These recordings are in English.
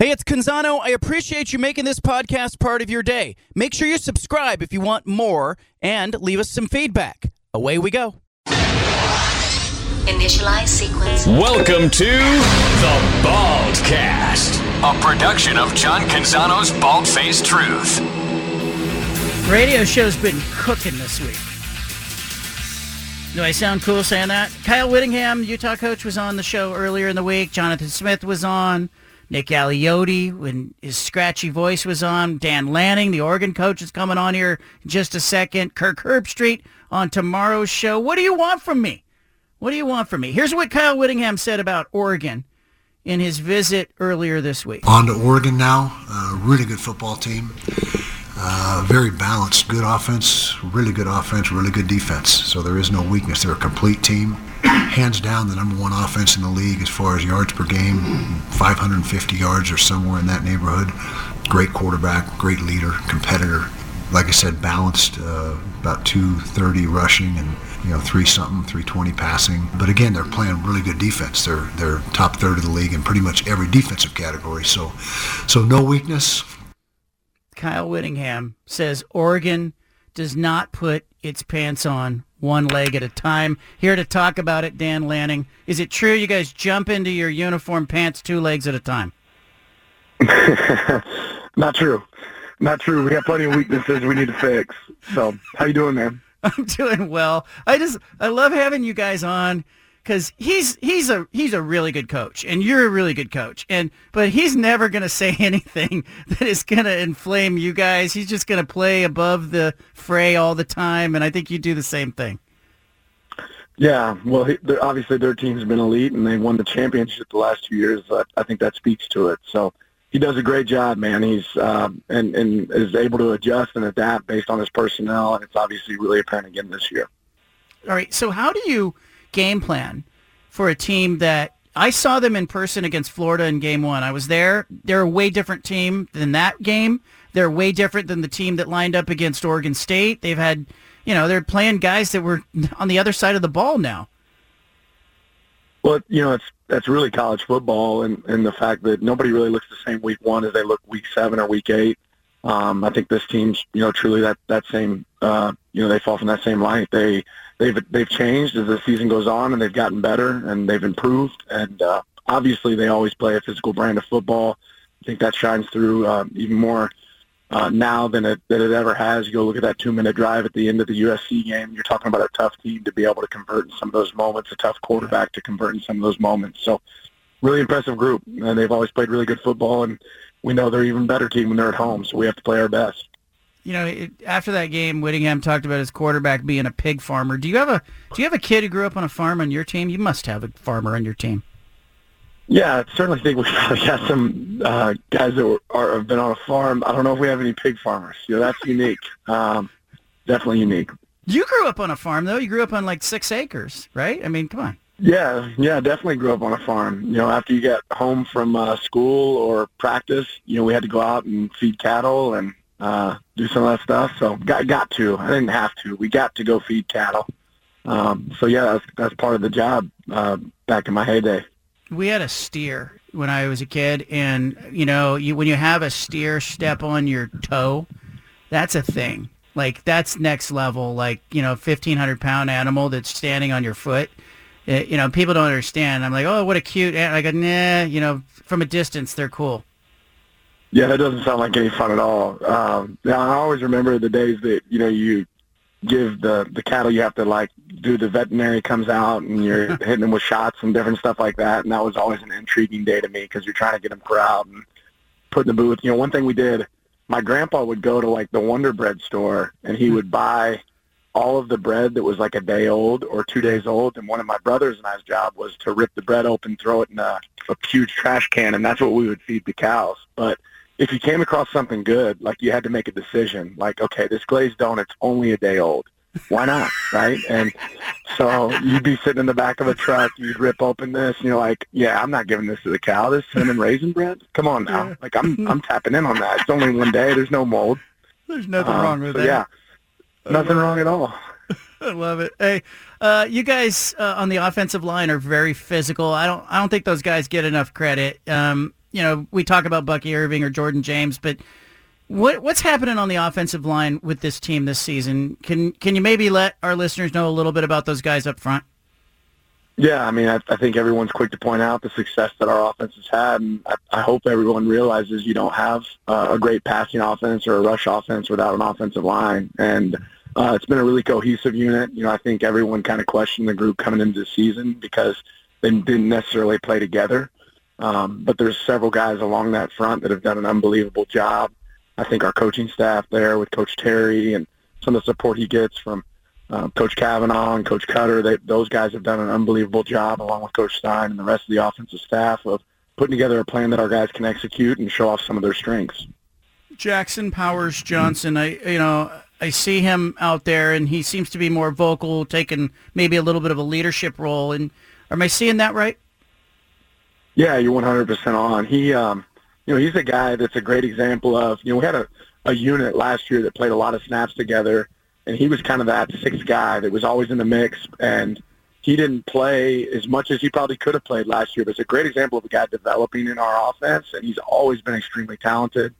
Hey, it's Canzano. I appreciate you making this podcast part of your day. Make sure you subscribe if you want more and leave us some feedback. Away we go. Initialize sequence. Welcome to the Baldcast, a production of John Canzano's Bald Faced Truth. Radio show's been cooking this week. Do I sound cool saying that? Kyle Whittingham, Utah coach, was on the show earlier in the week. Jonathan Smith was on. Nick Aliotti, when his scratchy voice was on. Dan Lanning, the Oregon coach, is coming on here in just a second. Kirk Herbstreit on tomorrow's show. What do you want from me? What do you want from me? Here's what Kyle Whittingham said about Oregon in his visit earlier this week. On to Oregon now. Uh, really good football team. Uh, very balanced, good offense, really good offense, really good defense. So there is no weakness. They're a complete team. Hands down, the number one offense in the league as far as yards per game, 550 yards or somewhere in that neighborhood. Great quarterback, great leader, competitor. Like I said, balanced, uh, about 230 rushing and you know three something, 320 passing. But again, they're playing really good defense. They're they're top third of the league in pretty much every defensive category. So, so no weakness. Kyle Whittingham says Oregon does not put its pants on one leg at a time. Here to talk about it, Dan Lanning. Is it true you guys jump into your uniform pants two legs at a time? Not true. Not true. We got plenty of weaknesses we need to fix. So, how you doing, man? I'm doing well. I just I love having you guys on because he's he's a he's a really good coach and you're a really good coach and but he's never going to say anything that is going to inflame you guys. He's just going to play above the fray all the time and i think you do the same thing. Yeah well he, obviously their team's been elite and they won the championship the last two years I, I think that speaks to it. So he does a great job man. He's uh, and and is able to adjust and adapt based on his personnel and it's obviously really apparent again this year. All right so how do you game plan for a team that I saw them in person against Florida in game one. I was there. They're a way different team than that game. They're way different than the team that lined up against Oregon State. They've had, you know, they're playing guys that were on the other side of the ball now. Well, you know, it's that's really college football, and and the fact that nobody really looks the same week one as they look week seven or week eight. Um, I think this team's, you know, truly that that same, uh, you know, they fall from that same light. They they've they've changed as the season goes on, and they've gotten better and they've improved. And uh, obviously, they always play a physical brand of football. I think that shines through uh, even more uh, now than it than it ever has. You go look at that two minute drive at the end of the USC game. You're talking about a tough team to be able to convert in some of those moments, a tough quarterback to convert in some of those moments. So, really impressive group, and they've always played really good football. And we know they're even better team when they're at home. So we have to play our best you know, it, after that game, Whittingham talked about his quarterback being a pig farmer. Do you have a Do you have a kid who grew up on a farm on your team? You must have a farmer on your team. Yeah, I certainly think we got some uh, guys that were, are, have been on a farm. I don't know if we have any pig farmers. You know, that's unique. Um, definitely unique. You grew up on a farm, though. You grew up on like six acres, right? I mean, come on. Yeah, yeah, definitely grew up on a farm. You know, after you get home from uh, school or practice, you know, we had to go out and feed cattle and uh, do some of that stuff. So got got to. I didn't have to. We got to go feed cattle. Um, so yeah, that's that's part of the job uh, back in my heyday. We had a steer when I was a kid, and you know, you, when you have a steer step on your toe, that's a thing. Like that's next level. Like you know, fifteen hundred pound animal that's standing on your foot. It, you know, people don't understand. I'm like, oh, what a cute. I go, nah. You know, from a distance, they're cool. Yeah, that doesn't sound like any fun at all. Um, now, I always remember the days that you know you give the the cattle you have to like do the veterinary comes out and you're hitting them with shots and different stuff like that, and that was always an intriguing day to me because you're trying to get them corralled and put in the booth. You know, one thing we did, my grandpa would go to like the Wonder Bread store and he would buy all of the bread that was like a day old or two days old, and one of my brothers and I's job was to rip the bread open, throw it in a, a huge trash can, and that's what we would feed the cows. But if you came across something good, like you had to make a decision, like, okay, this glazed donut's only a day old. Why not, right? And so you'd be sitting in the back of a truck, you'd rip open this, and you're like, yeah, I'm not giving this to the cow. This cinnamon raisin bread? Come on now. Like, I'm I'm tapping in on that. It's only one day. There's no mold. There's nothing uh, wrong with so that. Yeah, nothing wrong at all. I love it. Hey, uh, you guys uh, on the offensive line are very physical. I don't I don't think those guys get enough credit. Um, you know, we talk about Bucky Irving or Jordan James, but what what's happening on the offensive line with this team this season? Can can you maybe let our listeners know a little bit about those guys up front? Yeah, I mean, I, I think everyone's quick to point out the success that our offense has had, and I, I hope everyone realizes you don't have uh, a great passing offense or a rush offense without an offensive line. And uh, it's been a really cohesive unit. You know, I think everyone kind of questioned the group coming into the season because they didn't necessarily play together. Um, but there's several guys along that front that have done an unbelievable job. I think our coaching staff there with Coach Terry and some of the support he gets from um, Coach Kavanaugh and Coach Cutter, they, those guys have done an unbelievable job along with Coach Stein and the rest of the offensive staff of putting together a plan that our guys can execute and show off some of their strengths. Jackson Powers Johnson, I you know I see him out there and he seems to be more vocal, taking maybe a little bit of a leadership role. And am I seeing that right? Yeah, you're 100% on. He, um, you know, he's a guy that's a great example of, you know, we had a, a unit last year that played a lot of snaps together and he was kind of that sixth guy that was always in the mix. And he didn't play as much as he probably could have played last year, but it's a great example of a guy developing in our offense, and he's always been extremely talented.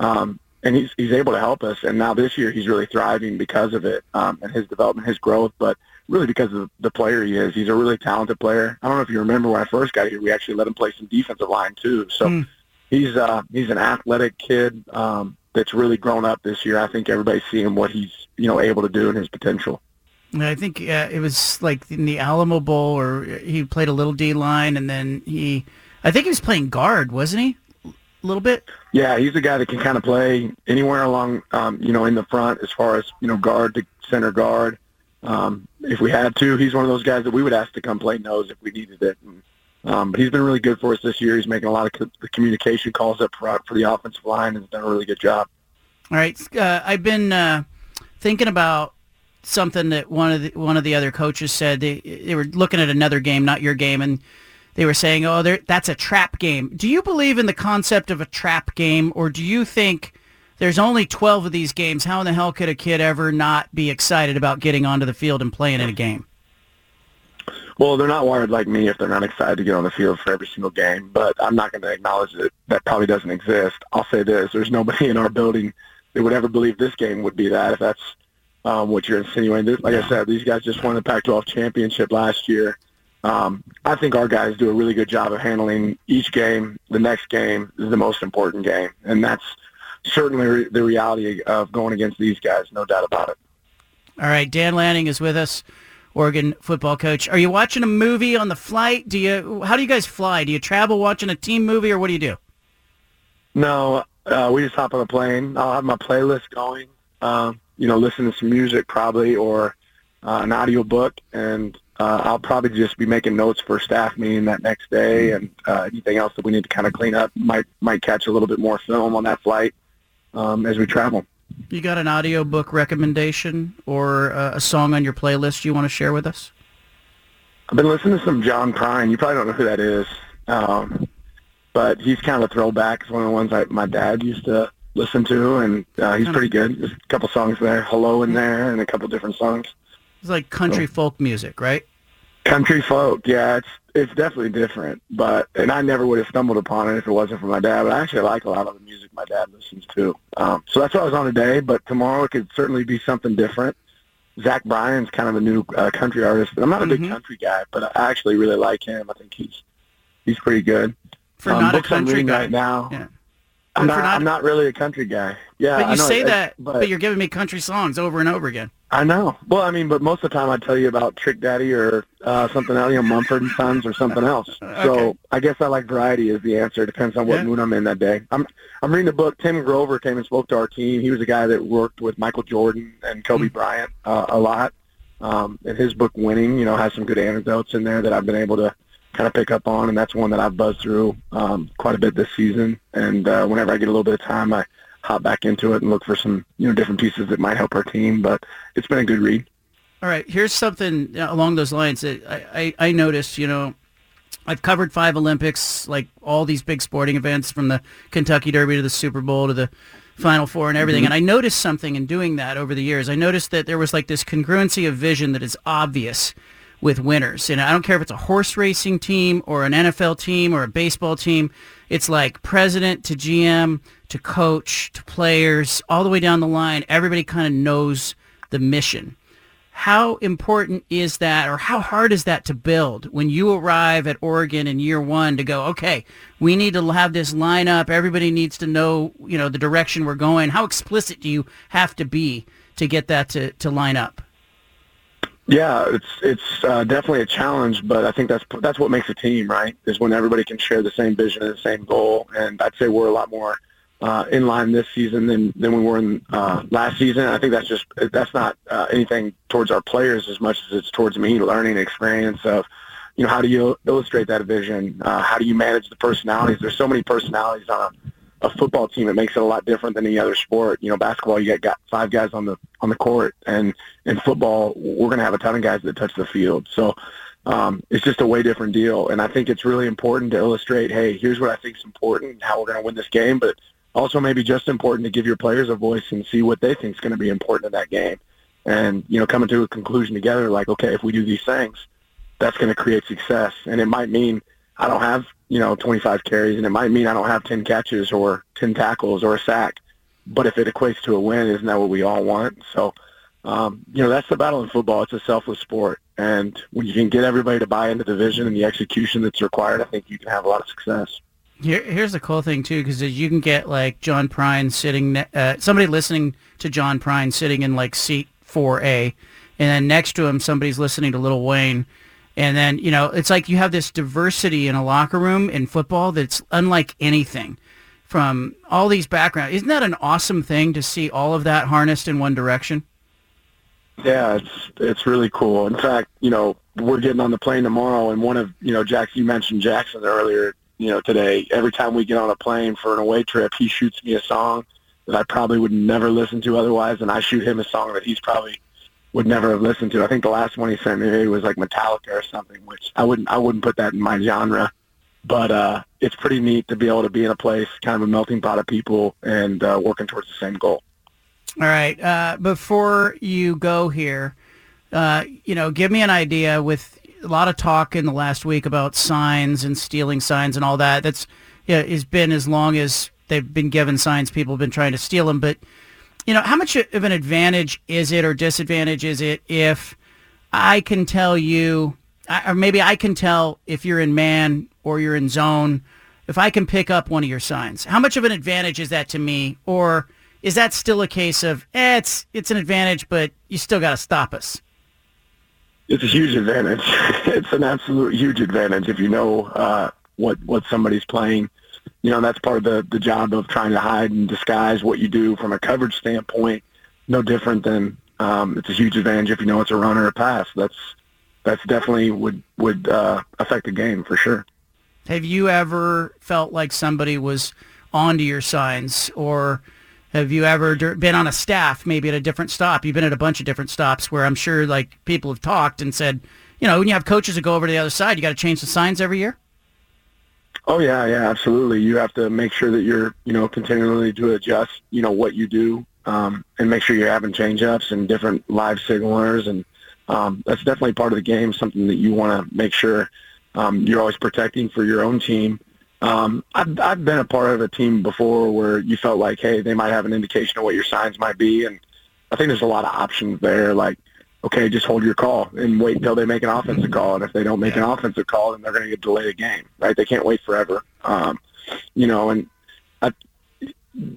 Um, and he's he's able to help us. And now this year, he's really thriving because of it um, and his development, his growth, but really because of the player he is. He's a really talented player. I don't know if you remember when I first got here, we actually let him play some defensive line too. So mm. he's uh, he's an athletic kid. Um, that's really grown up this year. I think everybody's seeing what he's you know able to do and his potential. I think uh, it was like in the Alamo Bowl, or he played a little D line, and then he, I think he was playing guard, wasn't he? A little bit. Yeah, he's a guy that can kind of play anywhere along, um, you know, in the front as far as you know, guard to center guard. Um, if we had to, he's one of those guys that we would ask to come play nose if we needed it. And, um, but he's been really good for us this year. He's making a lot of co- communication calls up front for the offensive line and has done a really good job. All right, uh, I've been uh, thinking about something that one of the one of the other coaches said. They they were looking at another game, not your game, and they were saying, "Oh, that's a trap game." Do you believe in the concept of a trap game, or do you think? There's only 12 of these games. How in the hell could a kid ever not be excited about getting onto the field and playing in a game? Well, they're not wired like me if they're not excited to get on the field for every single game. But I'm not going to acknowledge that that probably doesn't exist. I'll say this: there's nobody in our building that would ever believe this game would be that. If that's um, what you're insinuating, like I said, these guys just won the Pac-12 championship last year. Um, I think our guys do a really good job of handling each game. The next game is the most important game, and that's certainly the reality of going against these guys. No doubt about it. All right, Dan Lanning is with us. Oregon football coach. Are you watching a movie on the flight? Do you? How do you guys fly? Do you travel watching a team movie, or what do you do? No, uh, we just hop on a plane. I'll have my playlist going. Um, you know, listen to some music probably, or uh, an audio book, and uh, I'll probably just be making notes for staff meeting that next day, and uh, anything else that we need to kind of clean up. Might might catch a little bit more film on that flight um, as we travel. You got an audiobook recommendation or uh, a song on your playlist you want to share with us? I've been listening to some John Prine. You probably don't know who that is, um, but he's kind of a throwback. It's one of the ones I, my dad used to listen to, and uh, he's pretty good. There's a couple songs there, "Hello" in there, and a couple different songs. It's like country so, folk music, right? Country folk, yeah, it's it's definitely different. But and I never would have stumbled upon it if it wasn't for my dad. But I actually like a lot of the music my dad listens to. Um, so that's what I was on today. But tomorrow it could certainly be something different. Zach Bryan's kind of a new uh, country artist. But I'm not a big mm-hmm. country guy, but I actually really like him. I think he's he's pretty good. For um, not a country guy right now. Yeah. I'm not, not, I'm not really a country guy. Yeah, but you say that, but, but, you're giving me country songs over and over again. I know. Well, I mean, but most of the time I tell you about Trick Daddy or uh, something else, you know, Mumford and Sons or something else. okay. So I guess I like variety is the answer. It depends on what yeah. mood I'm in that day. I'm I'm reading a book. Tim Grover came and spoke to our team. He was a guy that worked with Michael Jordan and Kobe mm-hmm. Bryant uh, a lot. Um, and his book, Winning, you know, has some good anecdotes in there that I've been able to kind of pick up on, and that's one that I've buzzed through um, quite a bit this season. And uh, whenever I get a little bit of time, I hop back into it and look for some you know different pieces that might help our team. But it's been a good read. All right, here's something along those lines that I, I, I noticed. You know, I've covered five Olympics, like all these big sporting events, from the Kentucky Derby to the Super Bowl to the Final Four and everything. Mm-hmm. And I noticed something in doing that over the years. I noticed that there was like this congruency of vision that is obvious with winners. And I don't care if it's a horse racing team or an NFL team or a baseball team. It's like president to GM to coach to players all the way down the line. Everybody kind of knows the mission. How important is that or how hard is that to build when you arrive at Oregon in year one to go, okay, we need to have this lineup. Everybody needs to know, you know, the direction we're going. How explicit do you have to be to get that to, to line up? Yeah, it's it's uh, definitely a challenge, but I think that's that's what makes a team, right? Is when everybody can share the same vision and the same goal. And I'd say we're a lot more uh, in line this season than than we were in uh, last season. I think that's just that's not uh, anything towards our players as much as it's towards me learning experience of you know how do you illustrate that vision? Uh, how do you manage the personalities? There's so many personalities on a, a football team. It makes it a lot different than any other sport. You know, basketball you got, got five guys on the on the court, and in football we're going to have a ton of guys that touch the field. So. Um, it's just a way different deal, and I think it's really important to illustrate. Hey, here's what I think is important, how we're going to win this game. But also maybe just important to give your players a voice and see what they think is going to be important in that game. And, you know, coming to a conclusion together like, okay, if we do these things, that's going to create success. And it might mean I don't have, you know, 25 carries and it might mean I don't have 10 catches or 10 tackles or a sack. But if it equates to a win, isn't that what we all want? So, um, you know, that's the battle in football. It's a selfless sport. And when you can get everybody to buy into the vision and the execution that's required, I think you can have a lot of success. Here, here's the cool thing too, because you can get like John Prine sitting, uh, somebody listening to John Prine sitting in like seat 4A, and then next to him somebody's listening to Lil Wayne, and then you know it's like you have this diversity in a locker room in football that's unlike anything from all these backgrounds. Isn't that an awesome thing to see all of that harnessed in one direction? Yeah, it's it's really cool. In fact, you know, we're getting on the plane tomorrow, and one of you know, Jack, you mentioned Jackson earlier you know, today. Every time we get on a plane for an away trip, he shoots me a song that I probably would never listen to otherwise, and I shoot him a song that he's probably would never have listened to. I think the last one he sent me was like Metallica or something, which I wouldn't I wouldn't put that in my genre. But uh, it's pretty neat to be able to be in a place, kind of a melting pot of people, and uh, working towards the same goal. All right. Uh, before you go here, uh, you know, give me an idea with a lot of talk in the last week about signs and stealing signs and all that. That's yeah, has been as long as they've been given signs. People have been trying to steal them. But you know, how much of an advantage is it or disadvantage is it if I can tell you, or maybe I can tell if you're in man or you're in zone, if I can pick up one of your signs? How much of an advantage is that to me, or is that still a case of eh, it's it's an advantage, but you still got to stop us? It's a huge advantage. it's an absolute huge advantage if you know uh, what what somebody's playing. You know, that's part of the the job of trying to hide and disguise what you do from a coverage standpoint. No different than um, it's a huge advantage if you know it's a run or a pass. That's that's definitely would would uh, affect the game for sure. Have you ever felt like somebody was onto your signs or? Have you ever been on a staff, maybe at a different stop? You've been at a bunch of different stops where I'm sure like people have talked and said, you know, when you have coaches that go over to the other side, you got to change the signs every year. Oh yeah, yeah, absolutely. You have to make sure that you're, you know, continually to adjust, you know, what you do, um, and make sure you're having change ups and different live signalers, and um, that's definitely part of the game. Something that you want to make sure um, you're always protecting for your own team um, I've, I've been a part of a team before where you felt like, hey, they might have an indication of what your signs might be, and I think there's a lot of options there. Like, okay, just hold your call and wait until they make an offensive call, and if they don't make an offensive call, then they're going to get delayed a game, right? They can't wait forever, um, you know. And I,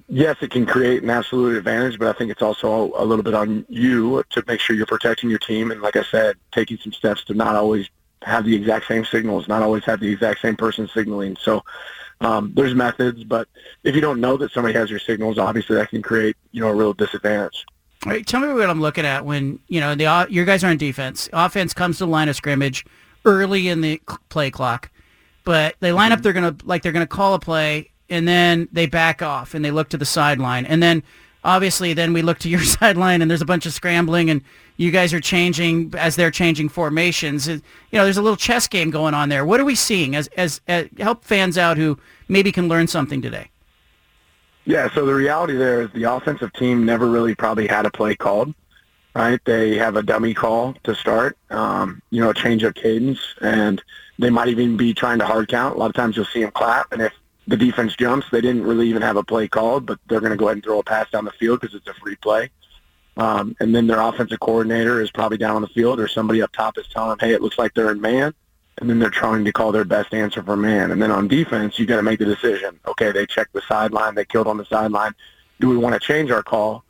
yes, it can create an absolute advantage, but I think it's also a little bit on you to make sure you're protecting your team, and like I said, taking some steps to not always have the exact same signals, not always have the exact same person signaling. So um, there's methods, but if you don't know that somebody has your signals, obviously that can create you know a real disadvantage. Right, tell me what I'm looking at when you know the your guys are on defense. Offense comes to the line of scrimmage early in the play clock, but they line mm-hmm. up. They're gonna like they're gonna call a play, and then they back off and they look to the sideline, and then obviously then we look to your sideline and there's a bunch of scrambling and you guys are changing as they're changing formations. You know, there's a little chess game going on there. What are we seeing as, as, as help fans out who maybe can learn something today? Yeah, so the reality there is the offensive team never really probably had a play called. right? They have a dummy call to start, um, you know, a change of cadence, and they might even be trying to hard count. A lot of times you'll see them clap, and if the defense jumps, they didn't really even have a play called, but they're going to go ahead and throw a pass down the field because it's a free play. Um, and then their offensive coordinator is probably down on the field, or somebody up top is telling them, "Hey, it looks like they're in man." And then they're trying to call their best answer for man. And then on defense, you got to make the decision. Okay, they checked the sideline, they killed on the sideline. Do we want to change our call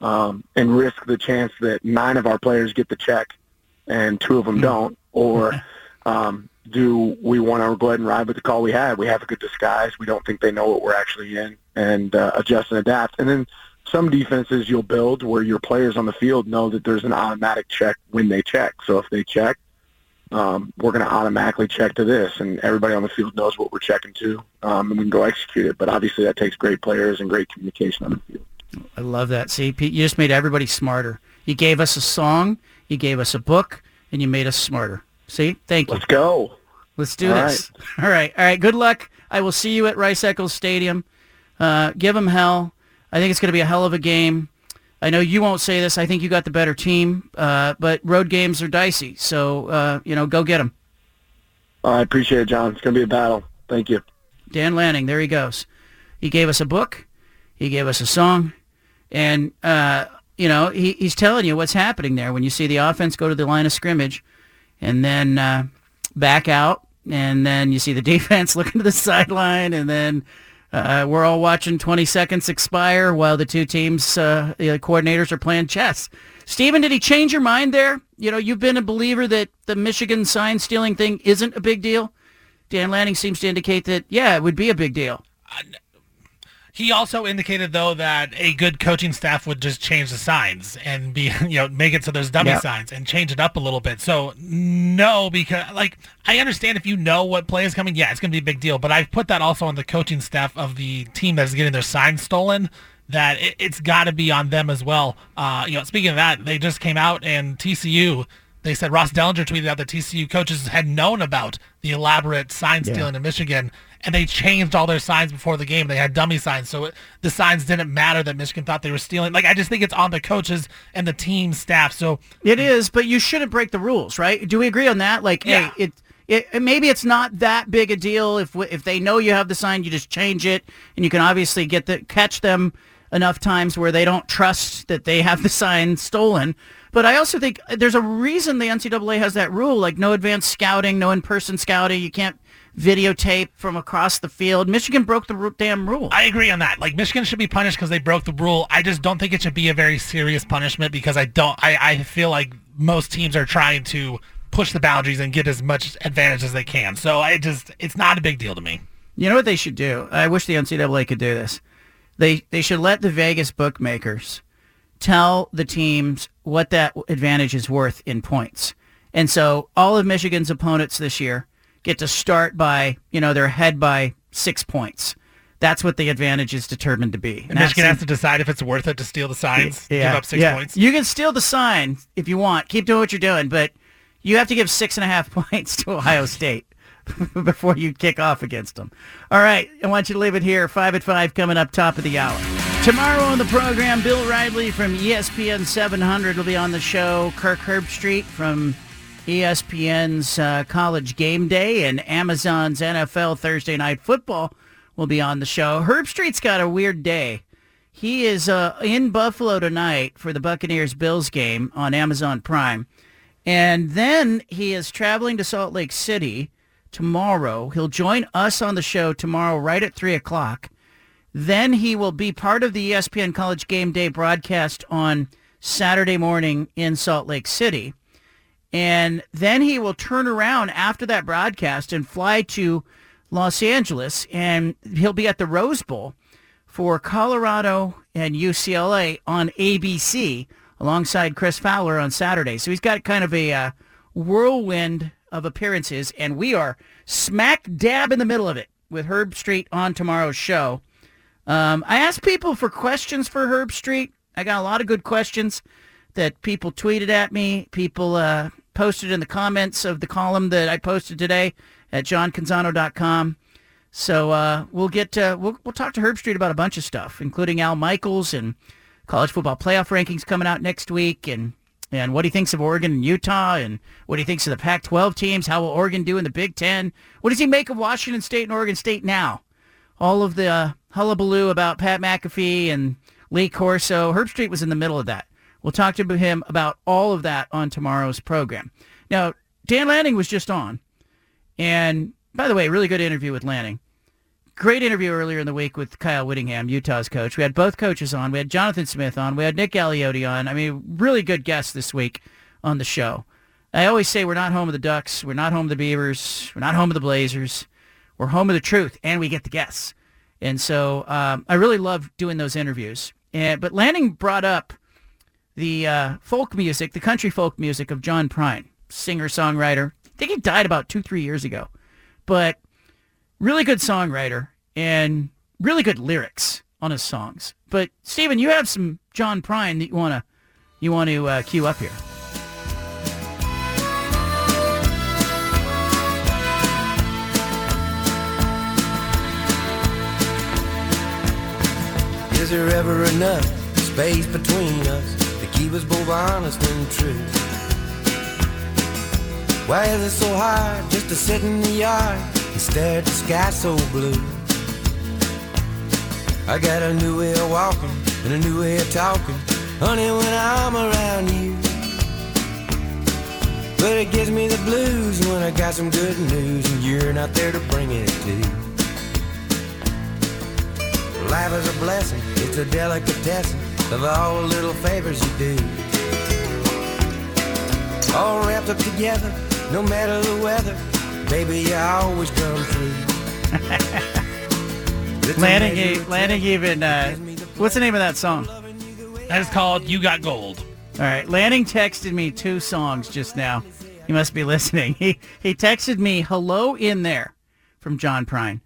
um, and risk the chance that nine of our players get the check and two of them hmm. don't, or um, do we want to go ahead and ride with the call we had? We have a good disguise. We don't think they know what we're actually in, and uh, adjust and adapt. And then some defenses you'll build where your players on the field know that there's an automatic check when they check. So if they check, um, we're going to automatically check to this, and everybody on the field knows what we're checking to, um, and we can go execute it. But obviously, that takes great players and great communication on the field. I love that. See, Pete, you just made everybody smarter. You gave us a song, you gave us a book, and you made us smarter. See, thank you. Let's go. Let's do all this. Right. All right, all right. Good luck. I will see you at Rice Eccles Stadium. Uh, give them hell. I think it's going to be a hell of a game. I know you won't say this. I think you got the better team, uh, but road games are dicey. So, uh, you know, go get them. I appreciate it, John. It's going to be a battle. Thank you. Dan Lanning, there he goes. He gave us a book. He gave us a song. And, uh, you know, he, he's telling you what's happening there when you see the offense go to the line of scrimmage and then uh, back out. And then you see the defense looking to the sideline and then uh, we're all watching 20 seconds expire while the two teams, uh, the coordinators are playing chess. Stephen, did he change your mind there? You know, you've been a believer that the Michigan sign stealing thing isn't a big deal. Dan Lanning seems to indicate that, yeah, it would be a big deal. He also indicated though that a good coaching staff would just change the signs and be you know make it so there's dummy yep. signs and change it up a little bit. So no, because like I understand if you know what play is coming, yeah, it's gonna be a big deal. But I've put that also on the coaching staff of the team that's getting their signs stolen. That it, has got to be on them as well. Uh, you know, speaking of that, they just came out and TCU they said Ross Dellenger tweeted out that TCU coaches had known about the elaborate sign stealing yeah. in Michigan and they changed all their signs before the game. They had dummy signs, so it, the signs didn't matter that Michigan thought they were stealing. Like I just think it's on the coaches and the team staff. So it is, but you shouldn't break the rules, right? Do we agree on that? Like, yeah. hey, it, it maybe it's not that big a deal if if they know you have the sign, you just change it, and you can obviously get the catch them enough times where they don't trust that they have the sign stolen. But I also think there's a reason the NCAA has that rule, like no advanced scouting, no in-person scouting. You can't videotape from across the field. Michigan broke the damn rule. I agree on that. Like Michigan should be punished because they broke the rule. I just don't think it should be a very serious punishment because I don't. I, I feel like most teams are trying to push the boundaries and get as much advantage as they can. So I just it's not a big deal to me. You know what they should do? I wish the NCAA could do this. They they should let the Vegas bookmakers tell the teams what that advantage is worth in points. And so all of Michigan's opponents this year get to start by, you know, they're ahead by six points. That's what the advantage is determined to be. And, Michigan has to decide if it's worth it to steal the signs, yeah, give up six yeah. points. You can steal the sign if you want. Keep doing what you're doing, but you have to give six and a half points to Ohio State before you kick off against them. All right, I want you to leave it here. Five at five coming up top of the hour. Tomorrow on the program, Bill Riley from ESPN 700 will be on the show. Kirk Herbstreit from ESPN's uh, College Game Day and Amazon's NFL Thursday Night Football will be on the show. Herbstreit's got a weird day. He is uh, in Buffalo tonight for the Buccaneers Bills game on Amazon Prime. And then he is traveling to Salt Lake City tomorrow. He'll join us on the show tomorrow right at 3 o'clock. Then he will be part of the ESPN College Game Day broadcast on Saturday morning in Salt Lake City. And then he will turn around after that broadcast and fly to Los Angeles and he'll be at the Rose Bowl for Colorado and UCLA on ABC alongside Chris Fowler on Saturday. So he's got kind of a uh, whirlwind of appearances and we are smack dab in the middle of it with Herbstreit on tomorrow's show. Um, I asked people for questions for Herbstreit. I got a lot of good questions that people tweeted at me. People uh, posted in the comments of the column that I posted today at johncanzano.com. So uh, we'll get uh, we'll we'll talk to Herbstreit about a bunch of stuff, including Al Michaels and college football playoff rankings coming out next week, and and what he thinks of Oregon and Utah and what he thinks of the Pac-12 teams. How will Oregon do in the Big Ten? What does he make of Washington State and Oregon State now? All of the uh, hullabaloo about Pat McAfee and Lee Corso. Herbstreit was in the middle of that. We'll talk to him about all of that on tomorrow's program. Now, Dan Lanning was just on. And by the way, really good interview with Lanning. Great interview earlier in the week with Kyle Whittingham, Utah's coach. We had both coaches on. We had Jonathan Smith on. We had Nick Aliotti on. I mean, really good guests this week on the show. I always say we're not home of the Ducks. We're not home of the Beavers. We're not home of the Blazers. We're home of the truth, and we get the guests. And so um, I really love doing those interviews. And, but Lanning brought up the uh, folk music, the country folk music of John Prine, singer-songwriter. I think he died about two, three years ago. But really good songwriter and really good lyrics on his songs. But Stephen, you have some John Prine that you want to you want to uh, cue up here. Is there ever enough space between us to was both honest and true? Why is it so hard just to sit in the yard and stare at the sky so blue? I got a new way of walking and a new way of talking, honey, when I'm around you. But it gives me the blues when I got some good news and you're not there to bring it to. Life is a blessing, it's a delicatessen of all the little favors you do. All wrapped up together, no matter the weather, baby, you always come through. It's a Lanning, gave, of Lanning time. even uh, what's the name of that song? That is called "You Got Gold." All right, Lanning texted me two songs just now. He must be listening. He he texted me "Hello in there" from John Prine,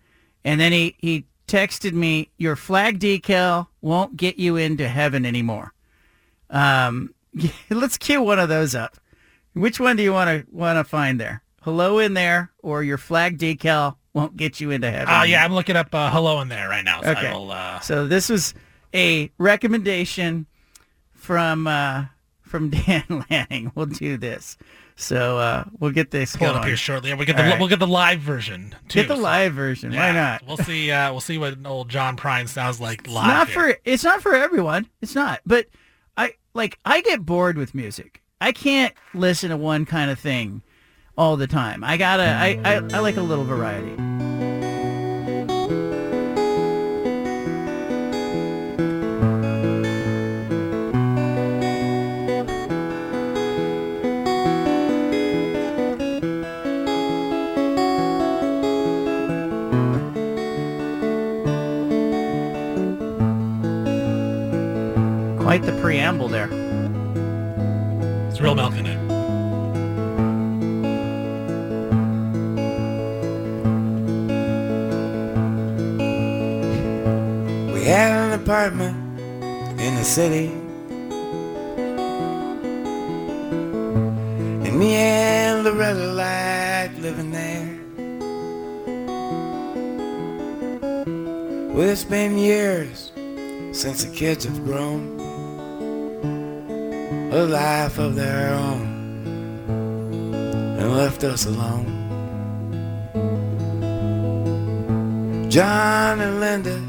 and then he he texted me "Your flag decal won't get you into heaven anymore." Um, let's cue one of those up. Which one do you want to want to find there? "Hello in there" or "Your flag decal won't get you into heaven"? Uh, yeah, I'm looking up uh, "Hello" in there right now. So Okay. Will, uh, So this was a recommendation from uh, from Dan Lanning. We'll do this. So uh, we'll get this up here shortly. We'll get the right. we'll get the live version too. Get the so- live version. Why not? We'll see. Uh, we'll see what old John Prine sounds like live. It's not here. for it's not for everyone. It's not. But I like I get bored with music. I can't listen to one kind of thing all the time. I gotta. I I, I like a little variety. Quite the preamble there. It's real milk in it. We had an apartment in the city. And me and Loretta liked living there. Well, it's been years since the kids have grown a life of their own and left us alone. John and Linda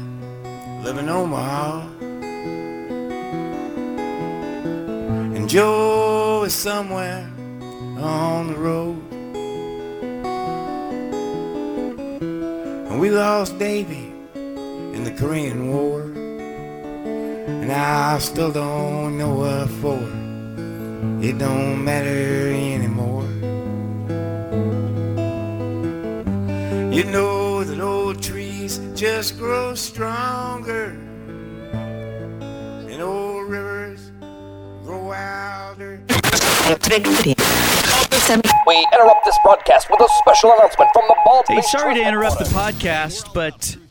live in Omaha. And Joe is somewhere on the road. And we lost Davy in the Korean War. And I still don't know what for. It don't matter anymore. You know that old trees just grow stronger. And old rivers grow wilder. We interrupt this broadcast with a special announcement from the Bald Hey, Faced sorry to interrupt the podcast, but